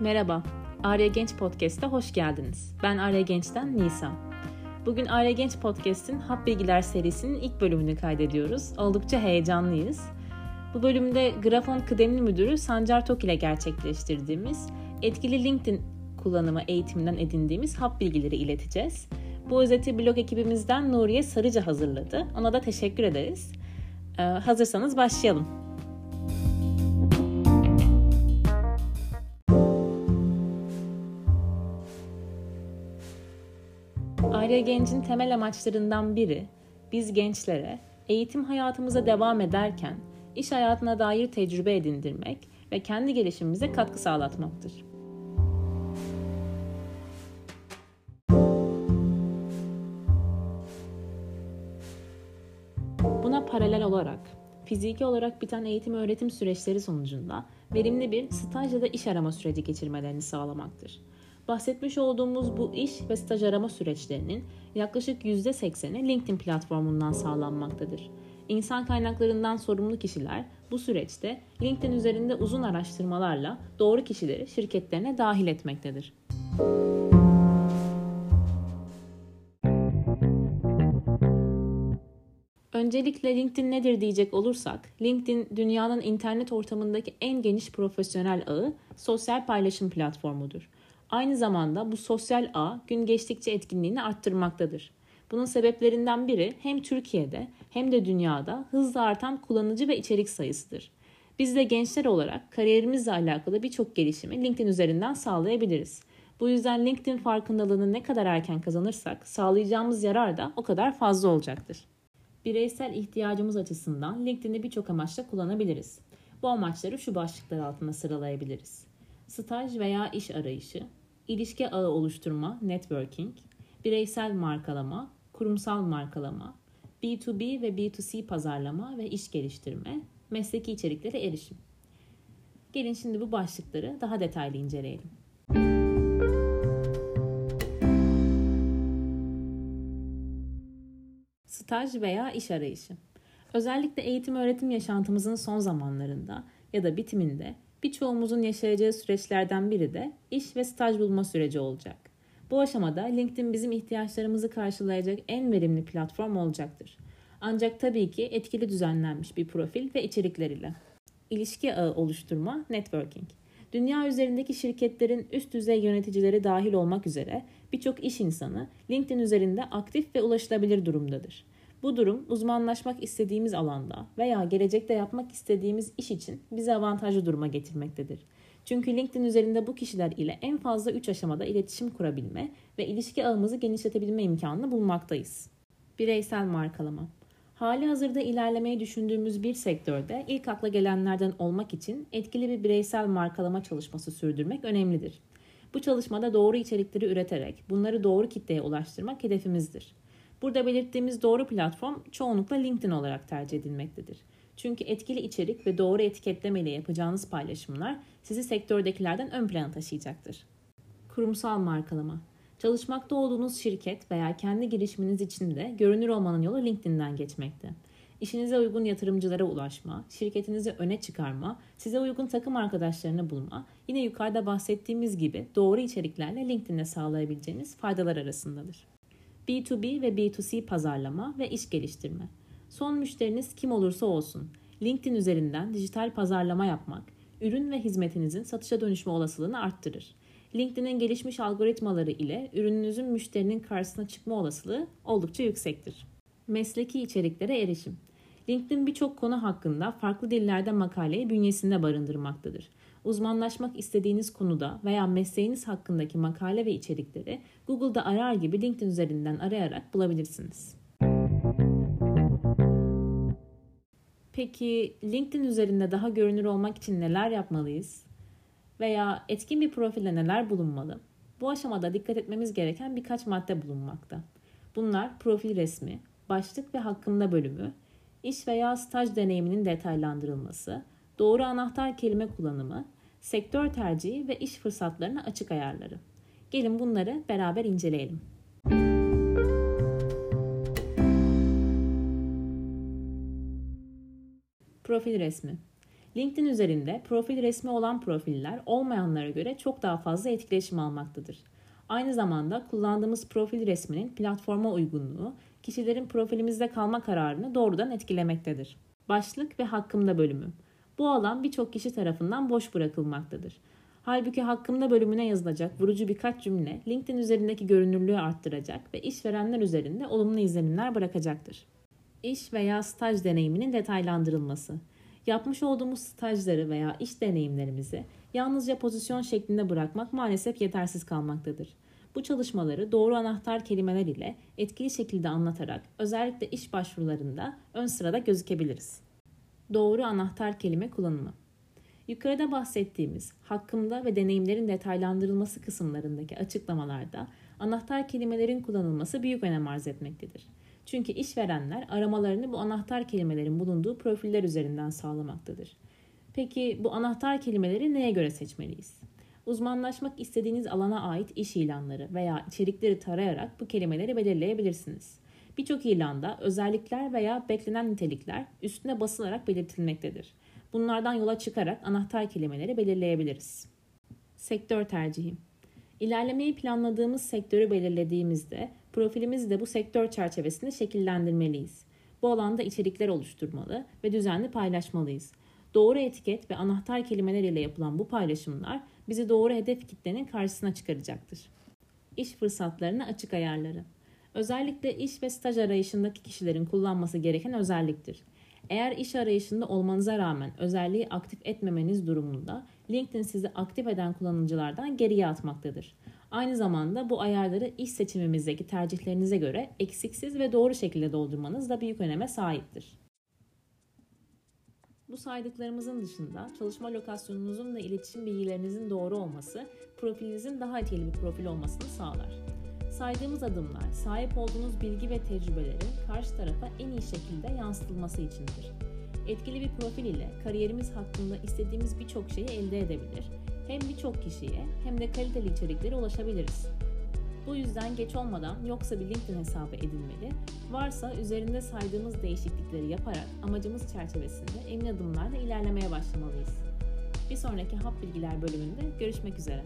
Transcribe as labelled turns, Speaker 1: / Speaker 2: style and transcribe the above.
Speaker 1: Merhaba, Arya Genç Podcast'a hoş geldiniz. Ben Arya Genç'ten Nisa. Bugün Arya Genç Podcast'in Hap Bilgiler serisinin ilk bölümünü kaydediyoruz. Oldukça heyecanlıyız. Bu bölümde Grafon Kıdemli Müdürü Sancar Tok ile gerçekleştirdiğimiz etkili LinkedIn kullanımı eğitiminden edindiğimiz hap bilgileri ileteceğiz. Bu özeti blog ekibimizden Nuriye Sarıca hazırladı. Ona da teşekkür ederiz. Ee, hazırsanız başlayalım. Arya Genç'in temel amaçlarından biri biz gençlere eğitim hayatımıza devam ederken iş hayatına dair tecrübe edindirmek ve kendi gelişimimize katkı sağlatmaktır. Buna paralel olarak fiziki olarak biten eğitim öğretim süreçleri sonucunda verimli bir staj ya da iş arama süreci geçirmelerini sağlamaktır. Bahsetmiş olduğumuz bu iş ve staj arama süreçlerinin yaklaşık %80'i LinkedIn platformundan sağlanmaktadır. İnsan kaynaklarından sorumlu kişiler bu süreçte LinkedIn üzerinde uzun araştırmalarla doğru kişileri şirketlerine dahil etmektedir. Öncelikle LinkedIn nedir diyecek olursak, LinkedIn dünyanın internet ortamındaki en geniş profesyonel ağı, sosyal paylaşım platformudur. Aynı zamanda bu sosyal ağ gün geçtikçe etkinliğini arttırmaktadır. Bunun sebeplerinden biri hem Türkiye'de hem de dünyada hızla artan kullanıcı ve içerik sayısıdır. Biz de gençler olarak kariyerimizle alakalı birçok gelişimi LinkedIn üzerinden sağlayabiliriz. Bu yüzden LinkedIn farkındalığını ne kadar erken kazanırsak sağlayacağımız yarar da o kadar fazla olacaktır. Bireysel ihtiyacımız açısından LinkedIn'i birçok amaçla kullanabiliriz. Bu amaçları şu başlıklar altında sıralayabiliriz. Staj veya iş arayışı, ilişki ağı oluşturma, networking, bireysel markalama, kurumsal markalama, B2B ve B2C pazarlama ve iş geliştirme, mesleki içeriklere erişim. Gelin şimdi bu başlıkları daha detaylı inceleyelim. Staj veya iş arayışı. Özellikle eğitim öğretim yaşantımızın son zamanlarında ya da bitiminde birçoğumuzun yaşayacağı süreçlerden biri de iş ve staj bulma süreci olacak. Bu aşamada LinkedIn bizim ihtiyaçlarımızı karşılayacak en verimli platform olacaktır. Ancak tabii ki etkili düzenlenmiş bir profil ve içerikler ile. İlişki ağı oluşturma, networking. Dünya üzerindeki şirketlerin üst düzey yöneticileri dahil olmak üzere birçok iş insanı LinkedIn üzerinde aktif ve ulaşılabilir durumdadır. Bu durum uzmanlaşmak istediğimiz alanda veya gelecekte yapmak istediğimiz iş için bizi avantajlı duruma getirmektedir. Çünkü LinkedIn üzerinde bu kişiler ile en fazla 3 aşamada iletişim kurabilme ve ilişki ağımızı genişletebilme imkanını bulmaktayız. Bireysel markalama Hali hazırda ilerlemeyi düşündüğümüz bir sektörde ilk akla gelenlerden olmak için etkili bir bireysel markalama çalışması sürdürmek önemlidir. Bu çalışmada doğru içerikleri üreterek bunları doğru kitleye ulaştırmak hedefimizdir. Burada belirttiğimiz doğru platform çoğunlukla LinkedIn olarak tercih edilmektedir. Çünkü etkili içerik ve doğru etiketleme ile yapacağınız paylaşımlar sizi sektördekilerden ön plana taşıyacaktır. Kurumsal markalama Çalışmakta olduğunuz şirket veya kendi girişiminiz için de görünür olmanın yolu LinkedIn'den geçmekte. İşinize uygun yatırımcılara ulaşma, şirketinizi öne çıkarma, size uygun takım arkadaşlarını bulma, yine yukarıda bahsettiğimiz gibi doğru içeriklerle LinkedIn'de sağlayabileceğiniz faydalar arasındadır. B2B ve B2C pazarlama ve iş geliştirme. Son müşteriniz kim olursa olsun, LinkedIn üzerinden dijital pazarlama yapmak, ürün ve hizmetinizin satışa dönüşme olasılığını arttırır. LinkedIn'in gelişmiş algoritmaları ile ürününüzün müşterinin karşısına çıkma olasılığı oldukça yüksektir. Mesleki içeriklere erişim. LinkedIn birçok konu hakkında farklı dillerde makaleyi bünyesinde barındırmaktadır. Uzmanlaşmak istediğiniz konuda veya mesleğiniz hakkındaki makale ve içerikleri Google'da arar gibi LinkedIn üzerinden arayarak bulabilirsiniz. Peki LinkedIn üzerinde daha görünür olmak için neler yapmalıyız? Veya etkin bir profilde neler bulunmalı? Bu aşamada dikkat etmemiz gereken birkaç madde bulunmakta. Bunlar profil resmi, başlık ve hakkında bölümü, iş veya staj deneyiminin detaylandırılması, doğru anahtar kelime kullanımı, sektör tercihi ve iş fırsatlarına açık ayarları. Gelin bunları beraber inceleyelim. Profil resmi. LinkedIn üzerinde profil resmi olan profiller olmayanlara göre çok daha fazla etkileşim almaktadır. Aynı zamanda kullandığımız profil resminin platforma uygunluğu kişilerin profilimizde kalma kararını doğrudan etkilemektedir. Başlık ve hakkımda bölümü. Bu alan birçok kişi tarafından boş bırakılmaktadır. Halbuki hakkımda bölümüne yazılacak vurucu birkaç cümle LinkedIn üzerindeki görünürlüğü arttıracak ve işverenler üzerinde olumlu izlenimler bırakacaktır. İş veya staj deneyiminin detaylandırılması. Yapmış olduğumuz stajları veya iş deneyimlerimizi yalnızca pozisyon şeklinde bırakmak maalesef yetersiz kalmaktadır. Bu çalışmaları doğru anahtar kelimeler ile etkili şekilde anlatarak özellikle iş başvurularında ön sırada gözükebiliriz. Doğru anahtar kelime kullanımı. Yukarıda bahsettiğimiz hakkımda ve deneyimlerin detaylandırılması kısımlarındaki açıklamalarda anahtar kelimelerin kullanılması büyük önem arz etmektedir. Çünkü işverenler aramalarını bu anahtar kelimelerin bulunduğu profiller üzerinden sağlamaktadır. Peki bu anahtar kelimeleri neye göre seçmeliyiz? Uzmanlaşmak istediğiniz alana ait iş ilanları veya içerikleri tarayarak bu kelimeleri belirleyebilirsiniz. Birçok ilanda özellikler veya beklenen nitelikler üstüne basılarak belirtilmektedir. Bunlardan yola çıkarak anahtar kelimeleri belirleyebiliriz. Sektör tercihi İlerlemeyi planladığımız sektörü belirlediğimizde profilimizi de bu sektör çerçevesinde şekillendirmeliyiz. Bu alanda içerikler oluşturmalı ve düzenli paylaşmalıyız. Doğru etiket ve anahtar kelimeler ile yapılan bu paylaşımlar bizi doğru hedef kitlenin karşısına çıkaracaktır. İş fırsatlarına açık ayarları. Özellikle iş ve staj arayışındaki kişilerin kullanması gereken özelliktir. Eğer iş arayışında olmanıza rağmen özelliği aktif etmemeniz durumunda LinkedIn sizi aktif eden kullanıcılardan geriye atmaktadır. Aynı zamanda bu ayarları iş seçimimizdeki tercihlerinize göre eksiksiz ve doğru şekilde doldurmanız da büyük öneme sahiptir. Saydıklarımızın dışında çalışma lokasyonunuzun ve iletişim bilgilerinizin doğru olması profilinizin daha etkili bir profil olmasını sağlar. Saydığımız adımlar sahip olduğunuz bilgi ve tecrübelerin karşı tarafa en iyi şekilde yansıtılması içindir. Etkili bir profil ile kariyerimiz hakkında istediğimiz birçok şeyi elde edebilir. Hem birçok kişiye hem de kaliteli içeriklere ulaşabiliriz. Bu yüzden geç olmadan yoksa bir LinkedIn hesabı edinmeli, varsa üzerinde saydığımız değişiklikleri yaparak amacımız çerçevesinde emin adımlarla ilerlemeye başlamalıyız. Bir sonraki Hap Bilgiler bölümünde görüşmek üzere.